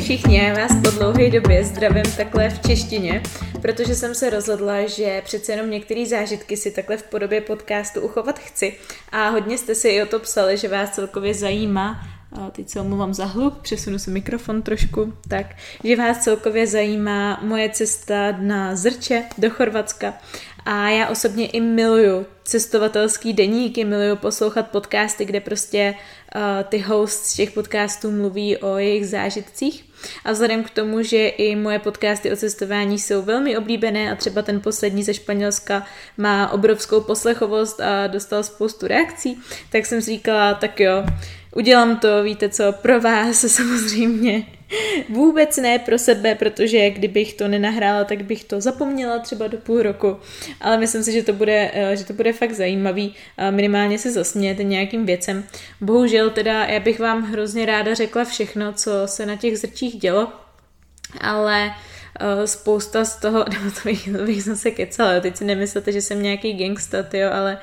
Všichni, já vás po dlouhé době zdravím takhle v češtině, protože jsem se rozhodla, že přece jenom některé zážitky si takhle v podobě podcastu uchovat chci a hodně jste si i o to psali, že vás celkově zajímá a teď se omluvám za hluk, přesunu si mikrofon trošku, tak, že vás celkově zajímá moje cesta na Zrče do Chorvatska a já osobně i miluju cestovatelský deníky, miluju poslouchat podcasty, kde prostě uh, ty hosts těch podcastů mluví o jejich zážitcích. A vzhledem k tomu, že i moje podcasty o cestování jsou velmi oblíbené a třeba ten poslední ze Španělska má obrovskou poslechovost a dostal spoustu reakcí, tak jsem si říkala, tak jo, udělám to, víte co, pro vás samozřejmě. Vůbec ne pro sebe, protože kdybych to nenahrála, tak bych to zapomněla třeba do půl roku. Ale myslím si, že to bude, eh, že to bude fakt zajímavý. Minimálně se zasmějete nějakým věcem. Bohužel teda já bych vám hrozně ráda řekla všechno, co se na těch zrčích dělo, ale uh, spousta z toho, nebo to bych, to bych zase kecala, teď si nemyslete, že jsem nějaký gangsta, jo, ale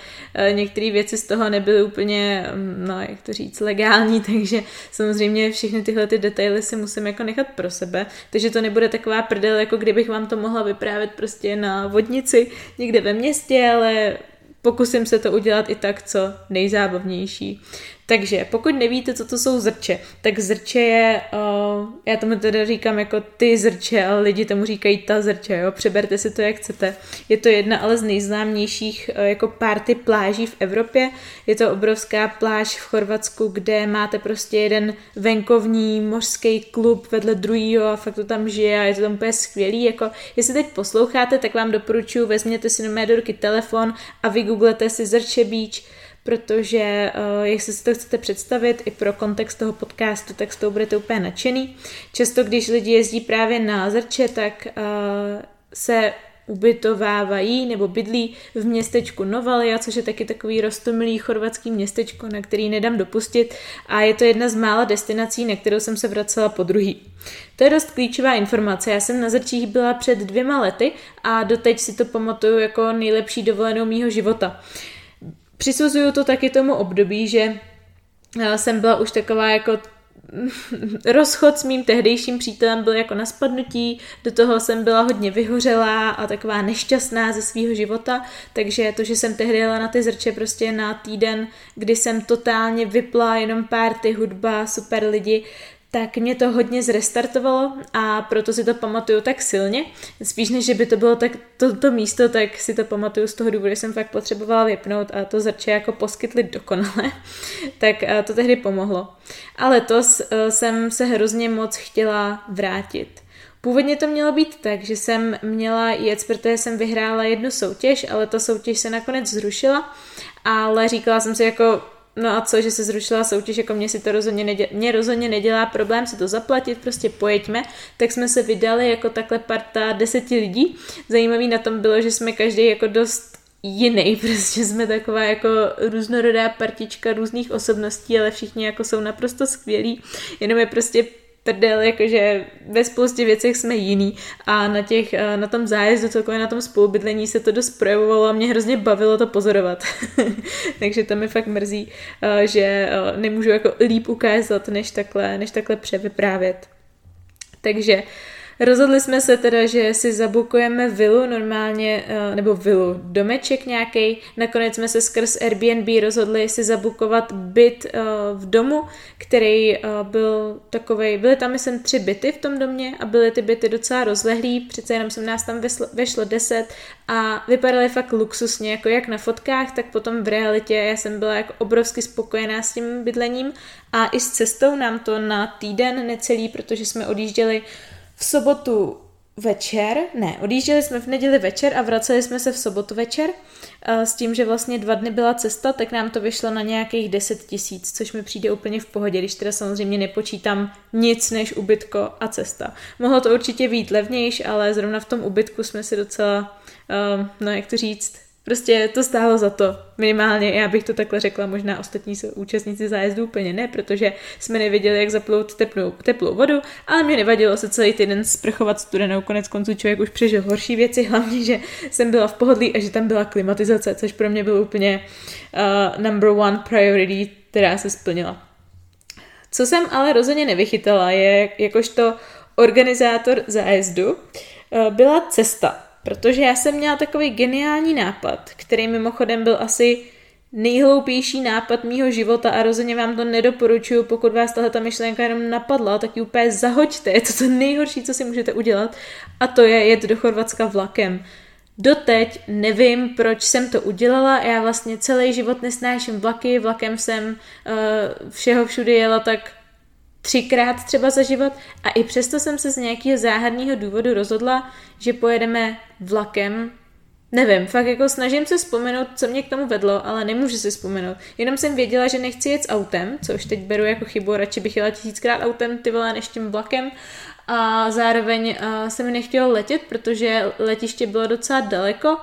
uh, některé věci z toho nebyly úplně, um, no jak to říct, legální, takže samozřejmě všechny tyhle ty detaily si musím jako nechat pro sebe, takže to nebude taková prdel, jako kdybych vám to mohla vyprávět prostě na vodnici někde ve městě, ale pokusím se to udělat i tak, co nejzábavnější. Takže pokud nevíte, co to jsou zrče, tak zrče je, uh, já tomu teda říkám jako ty zrče, ale lidi tomu říkají ta zrče, jo, přeberte si to, jak chcete. Je to jedna ale z nejznámějších uh, jako párty pláží v Evropě. Je to obrovská pláž v Chorvatsku, kde máte prostě jeden venkovní mořský klub vedle druhýho a fakt to tam žije a je to tam úplně skvělý. Jako, jestli teď posloucháte, tak vám doporučuji, vezměte si na mé telefon a vygooglete si Zrče Beach, protože uh, jestli si to chcete představit i pro kontext toho podcastu, tak s tou budete úplně nadšený. Často, když lidi jezdí právě na zrče, tak uh, se ubytovávají nebo bydlí v městečku Novalia, což je taky takový rostomilý chorvatský městečko, na který nedám dopustit a je to jedna z mála destinací, na kterou jsem se vracela po druhý. To je dost klíčová informace. Já jsem na Zrčích byla před dvěma lety a doteď si to pamatuju jako nejlepší dovolenou mýho života. Přisuzuju to taky tomu období, že eh, jsem byla už taková jako rozchod s mým tehdejším přítelem byl jako na spadnutí, do toho jsem byla hodně vyhořelá a taková nešťastná ze svého života, takže to, že jsem tehdy jela na ty zrče prostě na týden, kdy jsem totálně vypla, jenom pár ty hudba, super lidi, tak mě to hodně zrestartovalo a proto si to pamatuju tak silně. Spíš než, že by to bylo tak toto to místo, tak si to pamatuju z toho důvodu, že jsem fakt potřebovala vypnout a to zrče jako poskytli dokonale. tak to tehdy pomohlo. A letos e, jsem se hrozně moc chtěla vrátit. Původně to mělo být tak, že jsem měla jet, protože jsem vyhrála jednu soutěž, ale ta soutěž se nakonec zrušila, ale říkala jsem si jako, No a co, že se zrušila soutěž, jako mě si to rozhodně nedělá, mě rozhodně nedělá problém si to zaplatit, prostě pojeďme, tak jsme se vydali jako takhle parta deseti lidí. Zajímavý na tom bylo, že jsme každý jako dost jiný, prostě jsme taková jako různorodá partička různých osobností, ale všichni jako jsou naprosto skvělí, jenom je prostě prdel, jakože ve spoustě věcech jsme jiný a na, těch, eh, na tom zájezdu, celkově na tom spolubydlení se to dost projevovalo a mě hrozně bavilo to pozorovat. Takže to mi fakt mrzí, eh, že eh, nemůžu jako líp ukázat, než takhle, než takhle převyprávět. Takže uh, Rozhodli jsme se teda, že si zabukujeme vilu normálně, eh, nebo vilu, domeček nějaký. Nakonec jsme se skrz Airbnb rozhodli si zabukovat byt eh, v domu, který eh, byl takovej, byly tam myslím tři byty v tom domě a byly ty byty docela rozlehlý, přece jenom jsem nás tam vešlo deset a vypadaly fakt luxusně, jako jak na fotkách, tak potom v realitě já jsem byla jako obrovsky spokojená s tím bydlením a i s cestou nám to na týden necelý, protože jsme odjížděli v sobotu večer, ne, odjížděli jsme v neděli večer a vraceli jsme se v sobotu večer s tím, že vlastně dva dny byla cesta, tak nám to vyšlo na nějakých 10 tisíc, což mi přijde úplně v pohodě, když teda samozřejmě nepočítám nic než ubytko a cesta. Mohlo to určitě být levnější, ale zrovna v tom ubytku jsme si docela, no jak to říct, Prostě to stálo za to. Minimálně, já bych to takhle řekla, možná ostatní účastníci zájezdu úplně ne, protože jsme nevěděli, jak zaplout teplou, teplou vodu, ale mě nevadilo se celý týden sprchovat studenou. Konec konců člověk už přežil horší věci, hlavně, že jsem byla v pohodlí a že tam byla klimatizace, což pro mě bylo úplně uh, number one priority, která se splnila. Co jsem ale rozhodně nevychytala je, jakožto organizátor zájezdu, eh, byla cesta. Protože já jsem měla takový geniální nápad, který mimochodem byl asi nejhloupější nápad mýho života a rozhodně vám to nedoporučuju, pokud vás tahle ta myšlenka jenom napadla, tak ji úplně zahoďte, je to to nejhorší, co si můžete udělat. A to je jet do Chorvatska vlakem. Doteď nevím, proč jsem to udělala, já vlastně celý život nesnáším vlaky, vlakem jsem uh, všeho všude jela tak třikrát třeba za život a i přesto jsem se z nějakého záhadného důvodu rozhodla, že pojedeme vlakem Nevím, fakt jako snažím se vzpomenout, co mě k tomu vedlo, ale nemůžu si vzpomenout. Jenom jsem věděla, že nechci jet s autem, což teď beru jako chybu, radši bych jela tisíckrát autem, ty vole, než tím vlakem. A zároveň uh, se mi nechtělo letět, protože letiště bylo docela daleko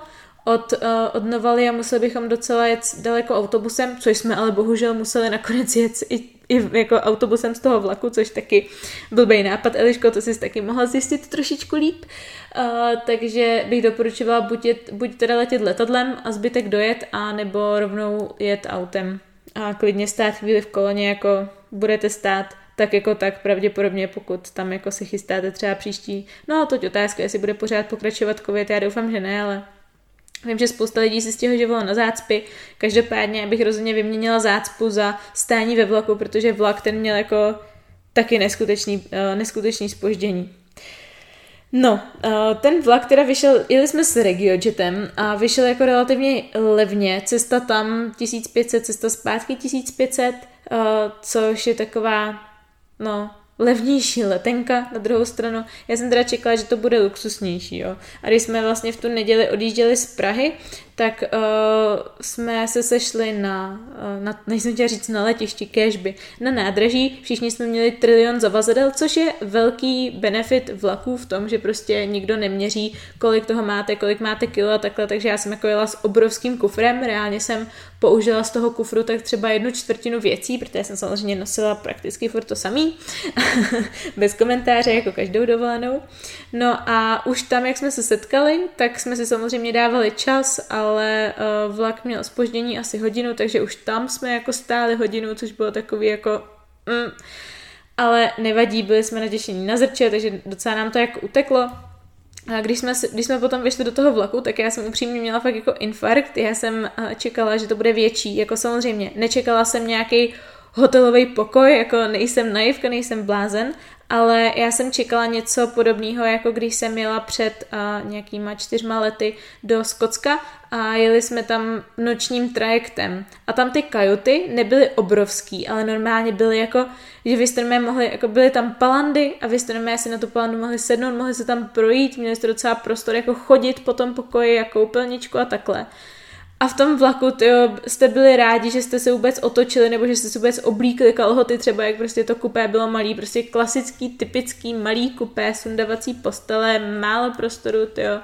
od, uh, od Novaly a museli bychom docela jet daleko autobusem, což jsme ale bohužel museli nakonec jet i i jako autobusem z toho vlaku, což taky blbý nápad, Eliško, to jsi taky mohla zjistit trošičku líp. Uh, takže bych doporučovala buď, jet, buď teda letět letadlem a zbytek dojet, a nebo rovnou jet autem. A klidně stát chvíli v koloně, jako budete stát tak jako tak pravděpodobně, pokud tam jako se chystáte třeba příští, no to je otázka, jestli bude pořád pokračovat covid, já doufám, že ne, ale Vím, že spousta lidí si stěžovalo na zácpy, každopádně bych rozhodně vyměnila zácpu za stání ve vlaku, protože vlak ten měl jako taky neskutečný, uh, neskutečný spoždění. No, uh, ten vlak teda vyšel, jeli jsme s RegioJetem a vyšel jako relativně levně, cesta tam 1500, cesta zpátky 1500, uh, což je taková, no, levnější letenka na druhou stranu. Já jsem teda čekala, že to bude luxusnější, jo. A když jsme vlastně v tu neděli odjížděli z Prahy, tak uh, jsme se sešli na, uh, na nejsem chtěla říct na letišti, kežby, na nádraží, všichni jsme měli trilion zavazadel, což je velký benefit vlaků v tom, že prostě nikdo neměří, kolik toho máte, kolik máte kilo a takhle, takže já jsem jako jela s obrovským kufrem, reálně jsem použila z toho kufru tak třeba jednu čtvrtinu věcí, protože jsem samozřejmě nosila prakticky furt to samý, bez komentáře, jako každou dovolenou. No a už tam, jak jsme se setkali, tak jsme si samozřejmě dávali čas, ale uh, vlak měl spoždění asi hodinu, takže už tam jsme jako stáli hodinu, což bylo takový jako... Mm, ale nevadí, byli jsme natěšení na zrče, takže docela nám to jako uteklo. A když jsme, když jsme potom vyšli do toho vlaku, tak já jsem upřímně měla fakt jako infarkt. Já jsem čekala, že to bude větší. Jako samozřejmě, nečekala jsem nějaký hotelový pokoj, jako nejsem naivka, nejsem blázen, ale já jsem čekala něco podobného, jako když jsem jela před uh, nějakýma čtyřma lety do Skotska a jeli jsme tam nočním trajektem. A tam ty kajuty nebyly obrovský, ale normálně byly jako, že vy jste mohli, jako byly tam palandy a vy jste si na tu palandu mohli sednout, mohli se tam projít, měli jste docela prostor jako chodit po tom pokoji, jako koupelničku a takhle. A v tom vlaku, tyjo, jste byli rádi, že jste se vůbec otočili, nebo že jste se vůbec oblíkli kalhoty, třeba jak prostě to kupé bylo malý, prostě klasický, typický malý kupé, sundavací postele, málo prostoru, tyjo,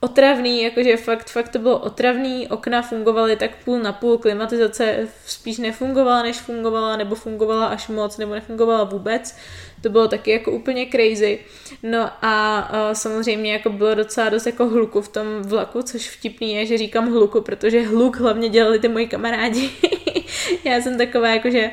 otravný, jakože fakt, fakt to bylo otravný, okna fungovaly tak půl na půl, klimatizace spíš nefungovala, než fungovala, nebo fungovala až moc, nebo nefungovala vůbec. To bylo taky jako úplně crazy. No a, a samozřejmě jako bylo docela dost jako hluku v tom vlaku, což vtipný je, že říkám hluku, protože hluk hlavně dělali ty moji kamarádi. já jsem taková jako, že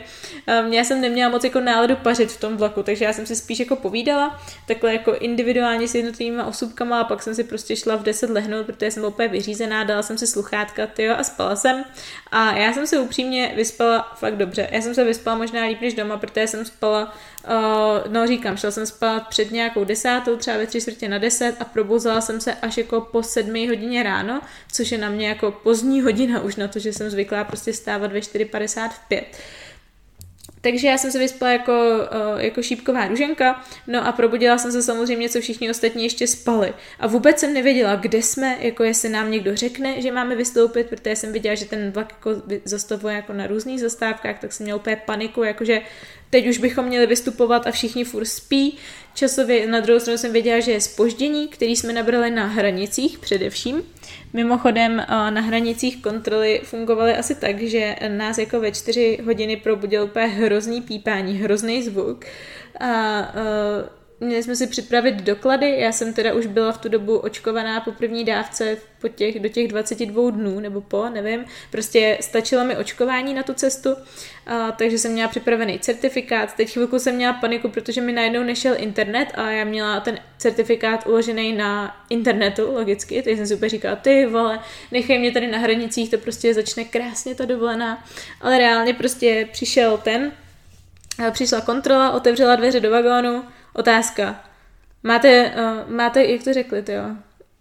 um, já jsem neměla moc jako náladu pařit v tom vlaku, takže já jsem si spíš jako povídala, takhle jako individuálně s jednotlivými osůbkama a pak jsem si prostě šla v 10 lehnout, protože jsem úplně vyřízená, dala jsem si sluchátka tyjo, a spala jsem. A já jsem se upřímně vyspala fakt dobře. Já jsem se vyspala možná líp než doma, protože jsem spala Uh, no říkám, šla jsem spát před nějakou desátou, třeba ve tři čtvrtě na deset a probouzela jsem se až jako po sedmi hodině ráno, což je na mě jako pozdní hodina už na to, že jsem zvyklá prostě stávat ve 4.55. Takže já jsem se vyspala jako, uh, jako šípková ruženka, no a probudila jsem se samozřejmě, co všichni ostatní ještě spali. A vůbec jsem nevěděla, kde jsme, jako jestli nám někdo řekne, že máme vystoupit, protože jsem viděla, že ten vlak jako zastavuje jako na různých zastávkách, tak jsem měla úplně paniku, jakože teď už bychom měli vystupovat a všichni furt spí. Časově na druhou stranu jsem věděla, že je spoždění, který jsme nabrali na hranicích především. Mimochodem eh, na hranicích kontroly fungovaly asi tak, že nás jako ve čtyři hodiny probudil úplně hrozný pípání, hrozný zvuk a uh, měli jsme si připravit doklady, já jsem teda už byla v tu dobu očkovaná po první dávce po těch, do těch 22 dnů, nebo po, nevím, prostě stačilo mi očkování na tu cestu, a, takže jsem měla připravený certifikát, teď chvilku jsem měla paniku, protože mi najednou nešel internet a já měla ten certifikát uložený na internetu, logicky, takže jsem si úplně říkala, ty vole, nechej mě tady na hranicích, to prostě začne krásně ta dovolená, ale reálně prostě přišel ten, přišla kontrola, otevřela dveře do vagónu, Otázka. Máte, uh, máte, jak to řekli, jo?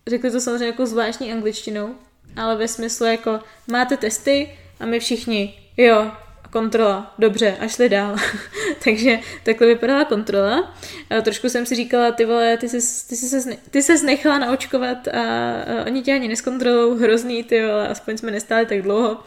Řekli to samozřejmě jako zvláštní angličtinou, ale ve smyslu jako máte testy a my všichni, jo, kontrola, dobře, a šli dál. Takže takhle vypadala kontrola. A trošku jsem si říkala, ty vole, ty jsi, ty jsi, se, ty jsi nechala naočkovat a, a oni tě ani neskontrolují, hrozný, ty vole, aspoň jsme nestáli tak dlouho.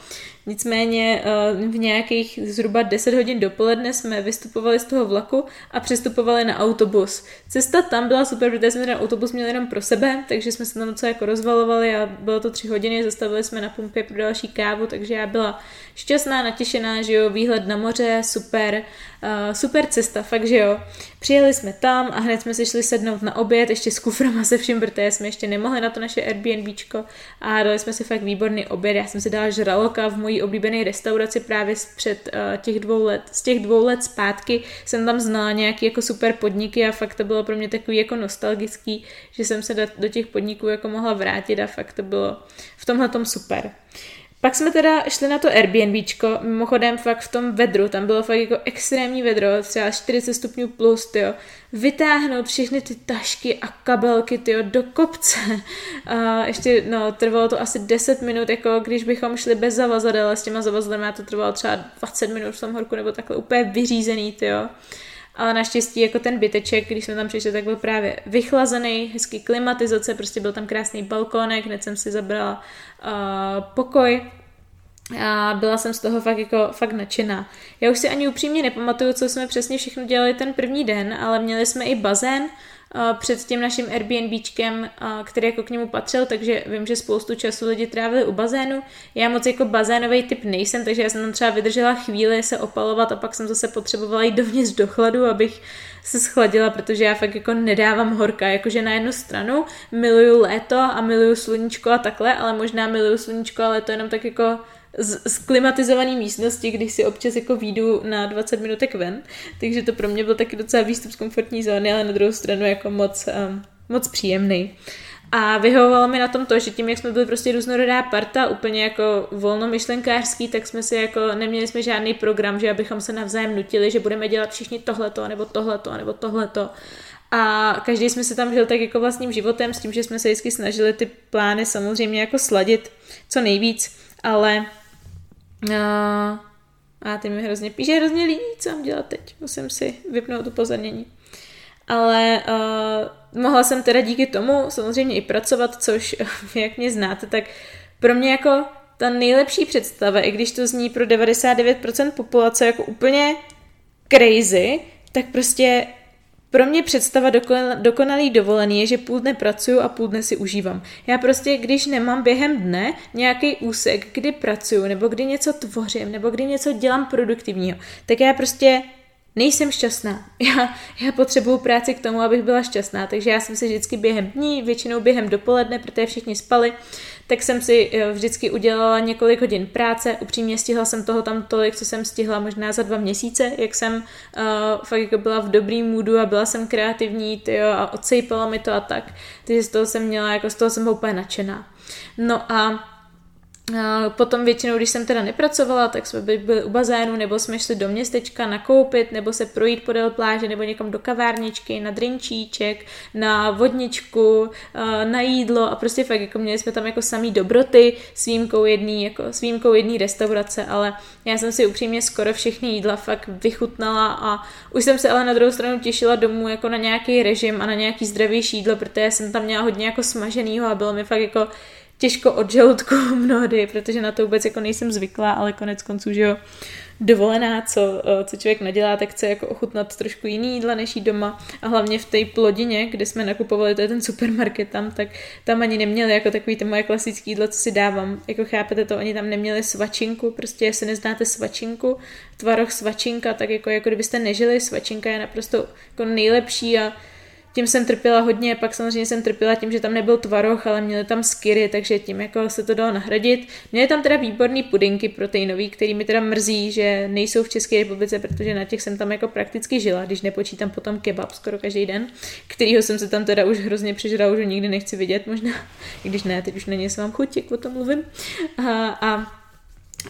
Nicméně eh, v nějakých zhruba 10 hodin dopoledne jsme vystupovali z toho vlaku a přestupovali na autobus. Cesta tam byla super, protože jsme ten autobus měli jenom pro sebe, takže jsme se tam docela jako rozvalovali a bylo to tři hodiny, zastavili jsme na pumpě pro další kávu, takže já byla šťastná, natěšená, že jo, výhled na moře, super, uh, super cesta, fakt, že jo. Přijeli jsme tam a hned jsme si šli sednout na oběd, ještě s kuframa se vším, protože jsme ještě nemohli na to naše Airbnbčko a dali jsme si fakt výborný oběd. Já jsem si dala žraloka v mojí oblíbené restauraci právě před uh, těch dvou let, z těch dvou let zpátky jsem tam znala nějaký jako super podniky a fakt to bylo pro mě takový jako nostalgický, že jsem se do, do těch podniků jako mohla vrátit a fakt to bylo v tomhle tom super. Pak jsme teda šli na to Airbnbčko, mimochodem fakt v tom vedru, tam bylo fakt jako extrémní vedro, třeba 40 stupňů plus, tyjo. Vytáhnout všechny ty tašky a kabelky, tyjo, do kopce. A ještě, no, trvalo to asi 10 minut, jako když bychom šli bez zavazadel, s těma zavazadlemi to trvalo třeba 20 minut v tom horku, nebo takhle úplně vyřízený, tyjo ale naštěstí jako ten byteček, když jsme tam přišli, tak byl právě vychlazený, hezký klimatizace, prostě byl tam krásný balkónek, hned jsem si zabrala uh, pokoj, a byla jsem z toho fakt jako fakt nadšená. Já už si ani upřímně nepamatuju, co jsme přesně všechno dělali ten první den, ale měli jsme i bazén, před tím naším Airbnbčkem, který jako k němu patřil, takže vím, že spoustu času lidi trávili u bazénu. Já moc jako bazénový typ nejsem, takže já jsem tam třeba vydržela chvíli se opalovat a pak jsem zase potřebovala jít dovnitř do chladu, abych se schladila, protože já fakt jako nedávám horka, jakože na jednu stranu miluju léto a miluju sluníčko a takhle, ale možná miluju sluníčko a léto jenom tak jako z, z klimatizované místnosti, když si občas jako výjdu na 20 minutek ven, takže to pro mě byl taky docela výstup z komfortní zóny, ale na druhou stranu jako moc, um, moc příjemný. A vyhovovalo mi na tom to, že tím, jak jsme byli prostě různorodá parta, úplně jako volnomyšlenkářský, tak jsme si jako, neměli jsme žádný program, že abychom se navzájem nutili, že budeme dělat všichni tohleto, nebo tohleto, nebo tohleto. A každý jsme se tam žil tak jako vlastním životem s tím, že jsme se vždycky snažili ty plány samozřejmě jako sladit co nejvíc, ale a, a ty mi hrozně píše hrozně lidí, co mám dělat teď. Musím si vypnout upozornění. Ale uh, mohla jsem teda díky tomu samozřejmě i pracovat, což jak mě znáte, tak pro mě jako ta nejlepší představa, i když to zní pro 99% populace jako úplně crazy, tak prostě pro mě představa dokonalý dovolený je, že půl dne pracuju a půl dne si užívám. Já prostě, když nemám během dne nějaký úsek, kdy pracuju, nebo kdy něco tvořím, nebo kdy něco dělám produktivního, tak já prostě nejsem šťastná. Já, já potřebuju práci k tomu, abych byla šťastná, takže já jsem si vždycky během dní, většinou během dopoledne, protože všichni spali, tak jsem si eh, vždycky udělala několik hodin práce. Upřímně stihla jsem toho tam tolik, co jsem stihla možná za dva měsíce, jak jsem uh, fakt jako byla v dobrý můdu a byla jsem kreativní tyjo, a odsejpala mi to a tak. Takže z toho jsem měla, jako z toho jsem úplně nadšená. No a Potom většinou, když jsem teda nepracovala, tak jsme byli u bazénu, nebo jsme šli do městečka nakoupit, nebo se projít podél pláže, nebo někam do kavárničky, na drinčíček, na vodničku, na jídlo a prostě fakt jako měli jsme tam jako samý dobroty s výjimkou jedný, jako s výjimkou jedný restaurace, ale já jsem si upřímně skoro všechny jídla fakt vychutnala a už jsem se ale na druhou stranu těšila domů jako na nějaký režim a na nějaký zdravější jídlo, protože jsem tam měla hodně jako smaženýho a bylo mi fakt jako těžko od žaludku mnohdy, protože na to vůbec jako nejsem zvyklá, ale konec konců, že jo, dovolená, co, eh, co člověk nadělá, tak chce jako ochutnat trošku jiný jídla než jí doma a hlavně v té plodině, kde jsme nakupovali, to je ten supermarket tam, tak tam ani neměli jako takový ty moje klasické jídlo, co si dávám. Jako chápete to, oni tam neměli svačinku, prostě jestli neznáte svačinku, tvaroh svačinka, tak jako, jako kdybyste nežili, svačinka je naprosto jako nejlepší a tím jsem trpěla hodně, pak samozřejmě jsem trpěla tím, že tam nebyl tvaroh, ale měli tam skiry, takže tím jako se to dalo nahradit. Měli tam teda výborný pudinky proteinový, který mi teda mrzí, že nejsou v České republice, protože na těch jsem tam jako prakticky žila, když nepočítám potom kebab skoro každý den, kterýho jsem se tam teda už hrozně přežrala, už ho nikdy nechci vidět možná, i když ne, teď už něj se mám chuť, jak o tom mluvím. A, a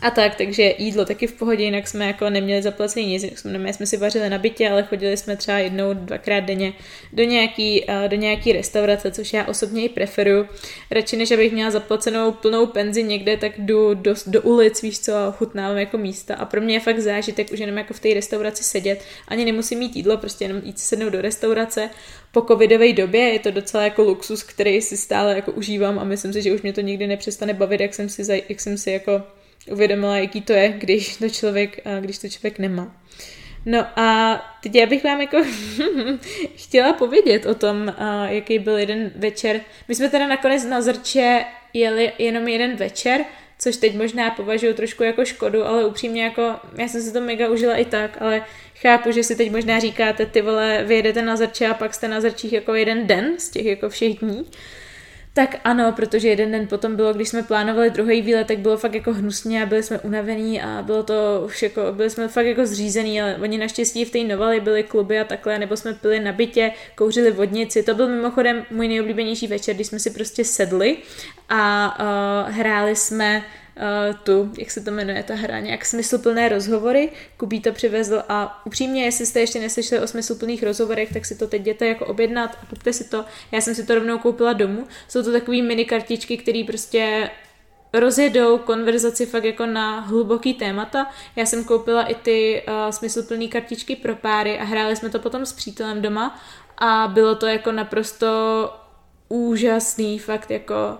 a tak, takže jídlo taky v pohodě, jinak jsme jako neměli zaplacený nic, jsme, jsme si vařili na bytě, ale chodili jsme třeba jednou, dvakrát denně do nějaký, do nějaký restaurace, což já osobně i preferuju. Radši než abych měla zaplacenou plnou penzi někde, tak jdu do, do ulic, víš co, a chutnávám jako místa. A pro mě je fakt zážitek už jenom jako v té restauraci sedět. Ani nemusím mít jídlo, prostě jenom jít sednout do restaurace. Po covidové době je to docela jako luxus, který si stále jako užívám a myslím si, že už mě to nikdy nepřestane bavit, jak jsem si, jak jsem si jako uvědomila, jaký to je, když to člověk, když to člověk nemá. No a teď já bych vám jako chtěla povědět o tom, jaký byl jeden večer. My jsme teda nakonec na Zrče jeli jenom jeden večer, což teď možná považuji trošku jako škodu, ale upřímně jako, já jsem si to mega užila i tak, ale chápu, že si teď možná říkáte, ty vole, vyjedete na Zrče a pak jste na Zrčích jako jeden den z těch jako všech dní. Tak ano, protože jeden den potom bylo, když jsme plánovali druhý výlet, tak bylo fakt jako hnusně a byli jsme unavení a bylo to už jako, byli jsme fakt jako zřízený, ale oni naštěstí v té novali byly kluby a takhle, nebo jsme pili na bytě, kouřili vodnici. To byl mimochodem můj nejoblíbenější večer, když jsme si prostě sedli a uh, hráli jsme uh, tu, jak se to jmenuje, ta hra, nějak smysluplné rozhovory. Kubí to přivezl a upřímně, jestli jste ještě neslyšeli o smysluplných rozhovorech, tak si to teď jděte jako objednat a kupte si to. Já jsem si to rovnou koupila domů. Jsou to takové mini kartičky, které prostě rozjedou konverzaci fakt jako na hluboký témata. Já jsem koupila i ty uh, smysluplné kartičky pro páry a hráli jsme to potom s přítelem doma a bylo to jako naprosto úžasný, fakt jako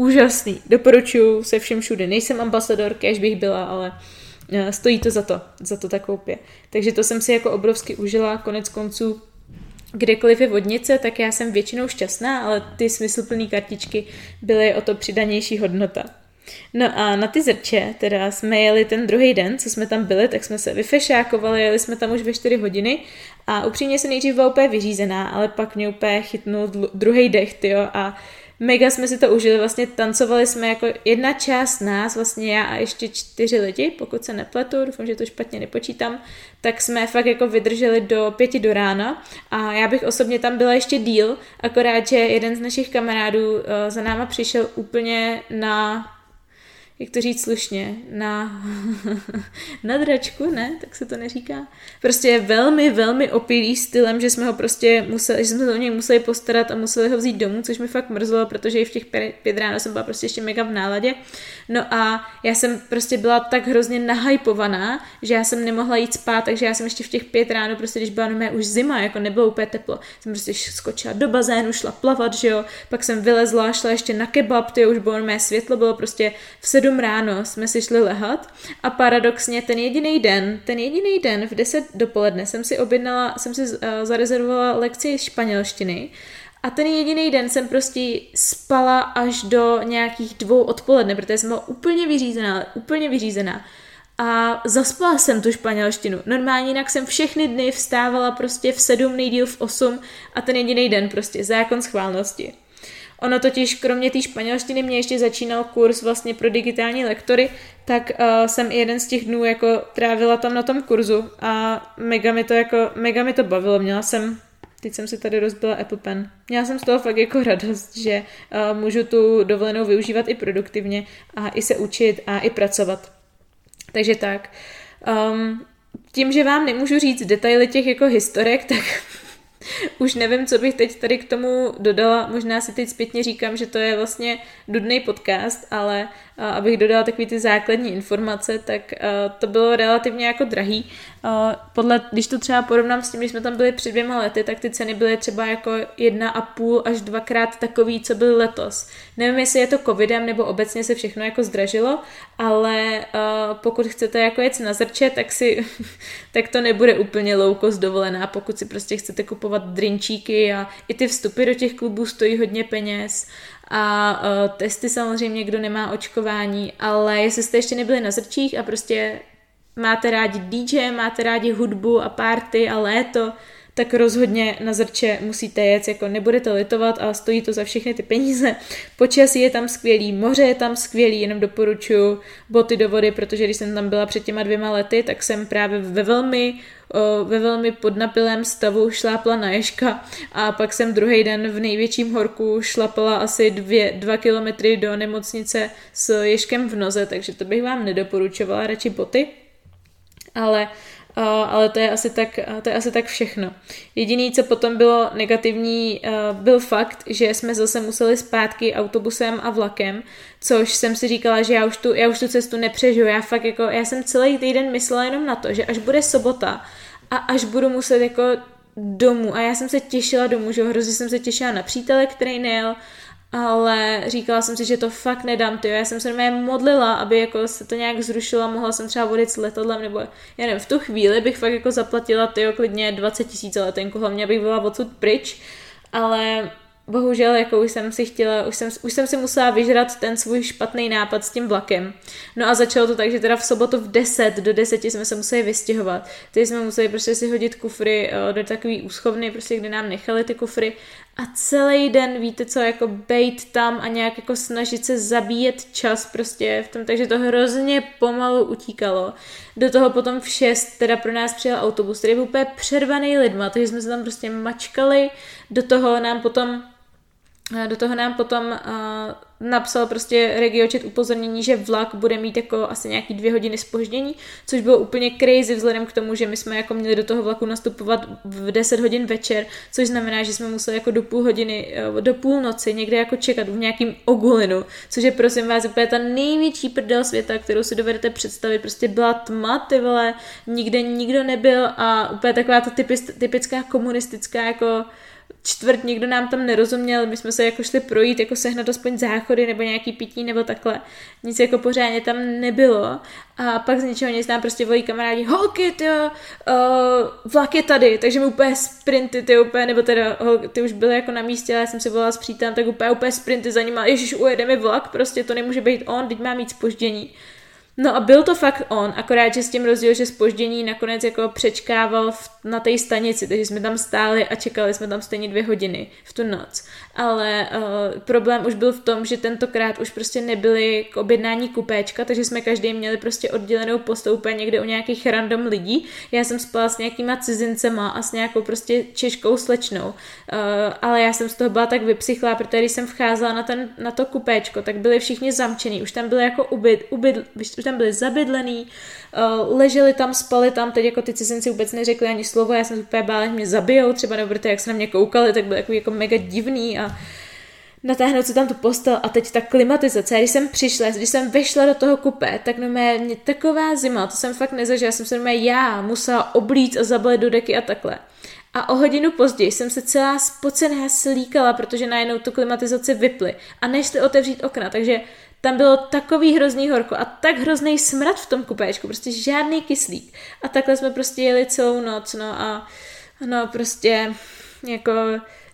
úžasný. Doporučuji se všem všude. Nejsem ambasador, kež bych byla, ale eh, stojí to za to, za to ta koupě. Takže to jsem si jako obrovsky užila, konec konců kdekoliv je vodnice, tak já jsem většinou šťastná, ale ty smysluplné kartičky byly o to přidanější hodnota. No a na ty zrče, teda jsme jeli ten druhý den, co jsme tam byli, tak jsme se vyfešákovali, jeli jsme tam už ve 4 hodiny a upřímně se nejdřív byla úplně vyřízená, ale pak mě úplně chytnul druhý dech, tyjo, a mega jsme si to užili, vlastně tancovali jsme jako jedna část nás, vlastně já a ještě čtyři lidi, pokud se nepletu, doufám, že to špatně nepočítám, tak jsme fakt jako vydrželi do pěti do rána a já bych osobně tam byla ještě díl, akorát, že jeden z našich kamarádů uh, za náma přišel úplně na jak to říct slušně, na, na dračku, ne? Tak se to neříká. Prostě je velmi, velmi opilý stylem, že jsme ho prostě museli, že jsme se o něj museli postarat a museli ho vzít domů, což mi fakt mrzelo, protože i v těch pět ráno jsem byla prostě ještě mega v náladě. No a já jsem prostě byla tak hrozně nahypovaná, že já jsem nemohla jít spát, takže já jsem ještě v těch pět ráno, prostě když byla no už zima, jako nebylo úplně teplo, jsem prostě skočila do bazénu, šla plavat, že jo, pak jsem vylezla, šla ještě na kebab, ty už bylo mé světlo, bylo prostě v sedm 7 ráno jsme si šli lehat a paradoxně ten jediný den, ten jediný den v 10 dopoledne jsem si objednala, jsem si uh, zarezervovala lekci španělštiny a ten jediný den jsem prostě spala až do nějakých dvou odpoledne, protože jsem byla úplně vyřízená, úplně vyřízená. A zaspala jsem tu španělštinu. Normálně jinak jsem všechny dny vstávala prostě v sedm, nejdíl v osm a ten jediný den prostě, zákon schválnosti. Ono totiž kromě té španělštiny mě ještě začínal kurz vlastně pro digitální lektory, tak uh, jsem i jeden z těch dnů jako trávila tam na tom kurzu a mega mi to jako, mega mi to bavilo. Měla jsem Teď jsem si tady rozbila Apple Pen. Měla jsem z toho fakt jako radost, že uh, můžu tu dovolenou využívat i produktivně a i se učit a i pracovat. Takže tak. Um, tím, že vám nemůžu říct detaily těch jako historek, tak už nevím, co bych teď tady k tomu dodala. Možná si teď zpětně říkám, že to je vlastně dudný podcast, ale abych dodala takové ty základní informace, tak to bylo relativně jako drahý. Podle, když to třeba porovnám s tím, když jsme tam byli před dvěma lety, tak ty ceny byly třeba jako jedna a půl až dvakrát takový, co byl letos. Nevím, jestli je to covidem nebo obecně se všechno jako zdražilo, ale pokud chcete jako jet na zrče, tak si tak to nebude úplně cost dovolená, pokud si prostě chcete kupovat drinčíky a i ty vstupy do těch klubů stojí hodně peněz a uh, testy samozřejmě, kdo nemá očkování, ale jestli jste ještě nebyli na zrčích a prostě máte rádi DJ, máte rádi hudbu a party a léto, tak rozhodně na zrče musíte jet, jako nebudete litovat a stojí to za všechny ty peníze. Počasí je tam skvělý, moře je tam skvělý, jenom doporučuji boty do vody, protože když jsem tam byla před těma dvěma lety, tak jsem právě ve velmi ve velmi podnapilém stavu šlápla na ješka a pak jsem druhý den v největším horku šlapala asi dvě, dva kilometry do nemocnice s ješkem v noze, takže to bych vám nedoporučovala, radši boty. Ale ale to je asi tak, to je asi tak všechno. Jediný, co potom bylo negativní, byl fakt, že jsme zase museli zpátky autobusem a vlakem, což jsem si říkala, že já už tu, já už tu cestu nepřežiju. Já fakt jako, já jsem celý týden myslela jenom na to, že až bude sobota a až budu muset jako domů a já jsem se těšila domů, že hrozně jsem se těšila na přítele, který nejel ale říkala jsem si, že to fakt nedám, ty. Já jsem se mě modlila, aby jako se to nějak zrušilo, mohla jsem třeba vodit s letadlem, nebo já nevím, v tu chvíli bych fakt jako zaplatila ty klidně 20 tisíc letenku, hlavně abych byla odsud pryč, ale bohužel jako už jsem si chtěla, už jsem, už jsem si musela vyžrat ten svůj špatný nápad s tím vlakem. No a začalo to tak, že teda v sobotu v 10 do 10 jsme se museli vystěhovat. Teď jsme museli prostě si hodit kufry eh, do takový úschovny, prostě kde nám nechali ty kufry a celý den víte co, jako bejt tam a nějak jako snažit se zabíjet čas prostě v tom, takže to hrozně pomalu utíkalo. Do toho potom v 6 teda pro nás přijel autobus, který byl úplně přervaný lidma, takže jsme se tam prostě mačkali, do toho nám potom do toho nám potom uh, napsal prostě RegioChat upozornění, že vlak bude mít jako asi nějaký dvě hodiny spoždění, což bylo úplně crazy vzhledem k tomu, že my jsme jako měli do toho vlaku nastupovat v 10 hodin večer, což znamená, že jsme museli jako do půl hodiny, uh, do půlnoci někde jako čekat v nějakým ogulinu, což je prosím vás úplně ta největší prdel světa, kterou si dovedete představit, prostě byla tma, ty vole, nikde nikdo nebyl a úplně taková ta typická komunistická jako čtvrt, nikdo nám tam nerozuměl, my jsme se jako šli projít, jako sehnat aspoň záchody nebo nějaký pití nebo takhle. Nic jako pořádně tam nebylo. A pak z ničeho nic nám prostě volí kamarádi, holky, ty uh, vlak je tady, takže mi úplně sprinty, ty úplně, nebo teda holky, ty už byly jako na místě, ale já jsem si volala s přítelem, tak úplně, úplně sprinty za nima, ježiš, ujede mi vlak, prostě to nemůže být on, teď má mít spoždění. No a byl to fakt on, akorát, že s tím rozdíl, že spoždění nakonec jako přečkával v, na té stanici, takže jsme tam stáli a čekali jsme tam stejně dvě hodiny v tu noc. Ale uh, problém už byl v tom, že tentokrát už prostě nebyly k objednání kupéčka, takže jsme každý měli prostě oddělenou postoupe někde u nějakých random lidí. Já jsem spala s nějakýma cizincema a s nějakou prostě češkou slečnou. Uh, ale já jsem z toho byla tak vypsychlá, protože když jsem vcházela na, ten, na to kupéčko, tak byli všichni zamčený. Už tam byly jako ubyt, ubyt, už tam byli zabydlený, uh, leželi tam, spali tam, teď jako ty cizinci vůbec neřekli ani slovo, já jsem se úplně bála, že mě zabijou, třeba nebo jak se na mě koukali, tak byli jako, jako mega divný a natáhnout si tam tu postel a teď ta klimatizace. Když jsem přišla, když jsem vešla do toho kupé, tak no mě, mě taková zima, to jsem fakt nezažila, jsem se no já musela oblíct a zabalit do deky a takhle. A o hodinu později jsem se celá spocená slíkala, protože najednou tu klimatizaci vyply a nešli otevřít okna, takže tam bylo takový hrozný horko a tak hrozný smrad v tom kupéčku, prostě žádný kyslík. A takhle jsme prostě jeli celou noc, no a no prostě jako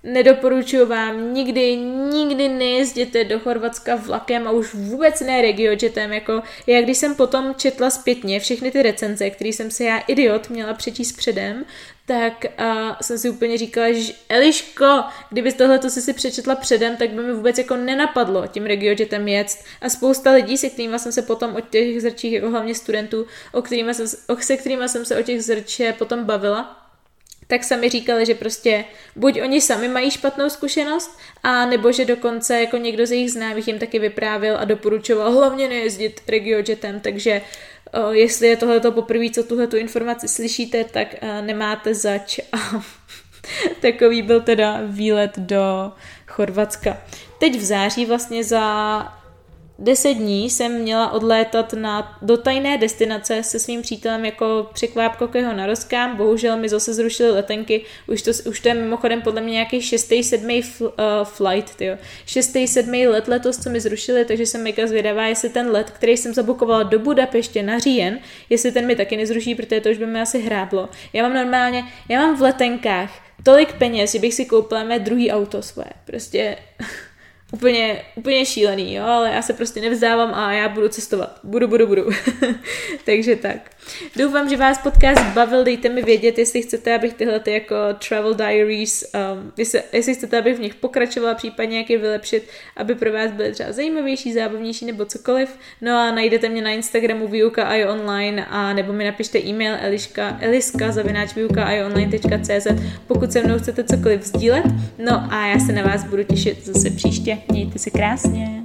nedoporučuju vám nikdy, nikdy nejezděte do Chorvatska vlakem a už vůbec ne regiojetem, jako já když jsem potom četla zpětně všechny ty recenze, které jsem si já idiot měla přečíst předem, tak uh, jsem si úplně říkala, že Eliško, kdybys tohle to si si přečetla předem, tak by mi vůbec jako nenapadlo tím regiojetem jet. A spousta lidí, se kterými jsem se potom o těch zrčích, jako hlavně studentů, o kterýma jsem, o, se kterými jsem se o těch zrče potom bavila, tak sami říkali, že prostě buď oni sami mají špatnou zkušenost, a nebo že dokonce jako někdo z jejich známých jim taky vyprávěl a doporučoval hlavně nejezdit regiojetem, takže jestli je tohleto poprvé, co tuhle tu informaci slyšíte, tak a, nemáte zač a takový byl teda výlet do Chorvatska. Teď v září vlastně za deset dní jsem měla odlétat na, do tajné destinace se svým přítelem jako překvápko k jeho narozkám. Bohužel mi zase zrušili letenky. Už to, už to je mimochodem podle mě nějaký šestý, sedmý fl, uh, flight, tyjo. Šestý, sedmý let letos, co mi zrušili, takže jsem mega zvědavá, jestli ten let, který jsem zabukovala do Budapeště na říjen, jestli ten mi taky nezruší, protože to už by mi asi hráblo. Já mám normálně, já mám v letenkách tolik peněz, že bych si koupila mé druhý auto svoje. Prostě úplně, úplně šílený, jo, ale já se prostě nevzdávám a já budu cestovat. Budu, budu, budu. Takže tak. Doufám, že vás podcast bavil, dejte mi vědět, jestli chcete, abych tyhle ty jako travel diaries, um, jestli, jestli chcete, abych v nich pokračovala, případně jak je vylepšit, aby pro vás byly třeba zajímavější, zábavnější nebo cokoliv. No a najdete mě na Instagramu výuka a online a nebo mi napište e-mail eliška, eliska zavináč online.cz pokud se mnou chcete cokoliv sdílet. No a já se na vás budu těšit zase příště. Mějte se krásně.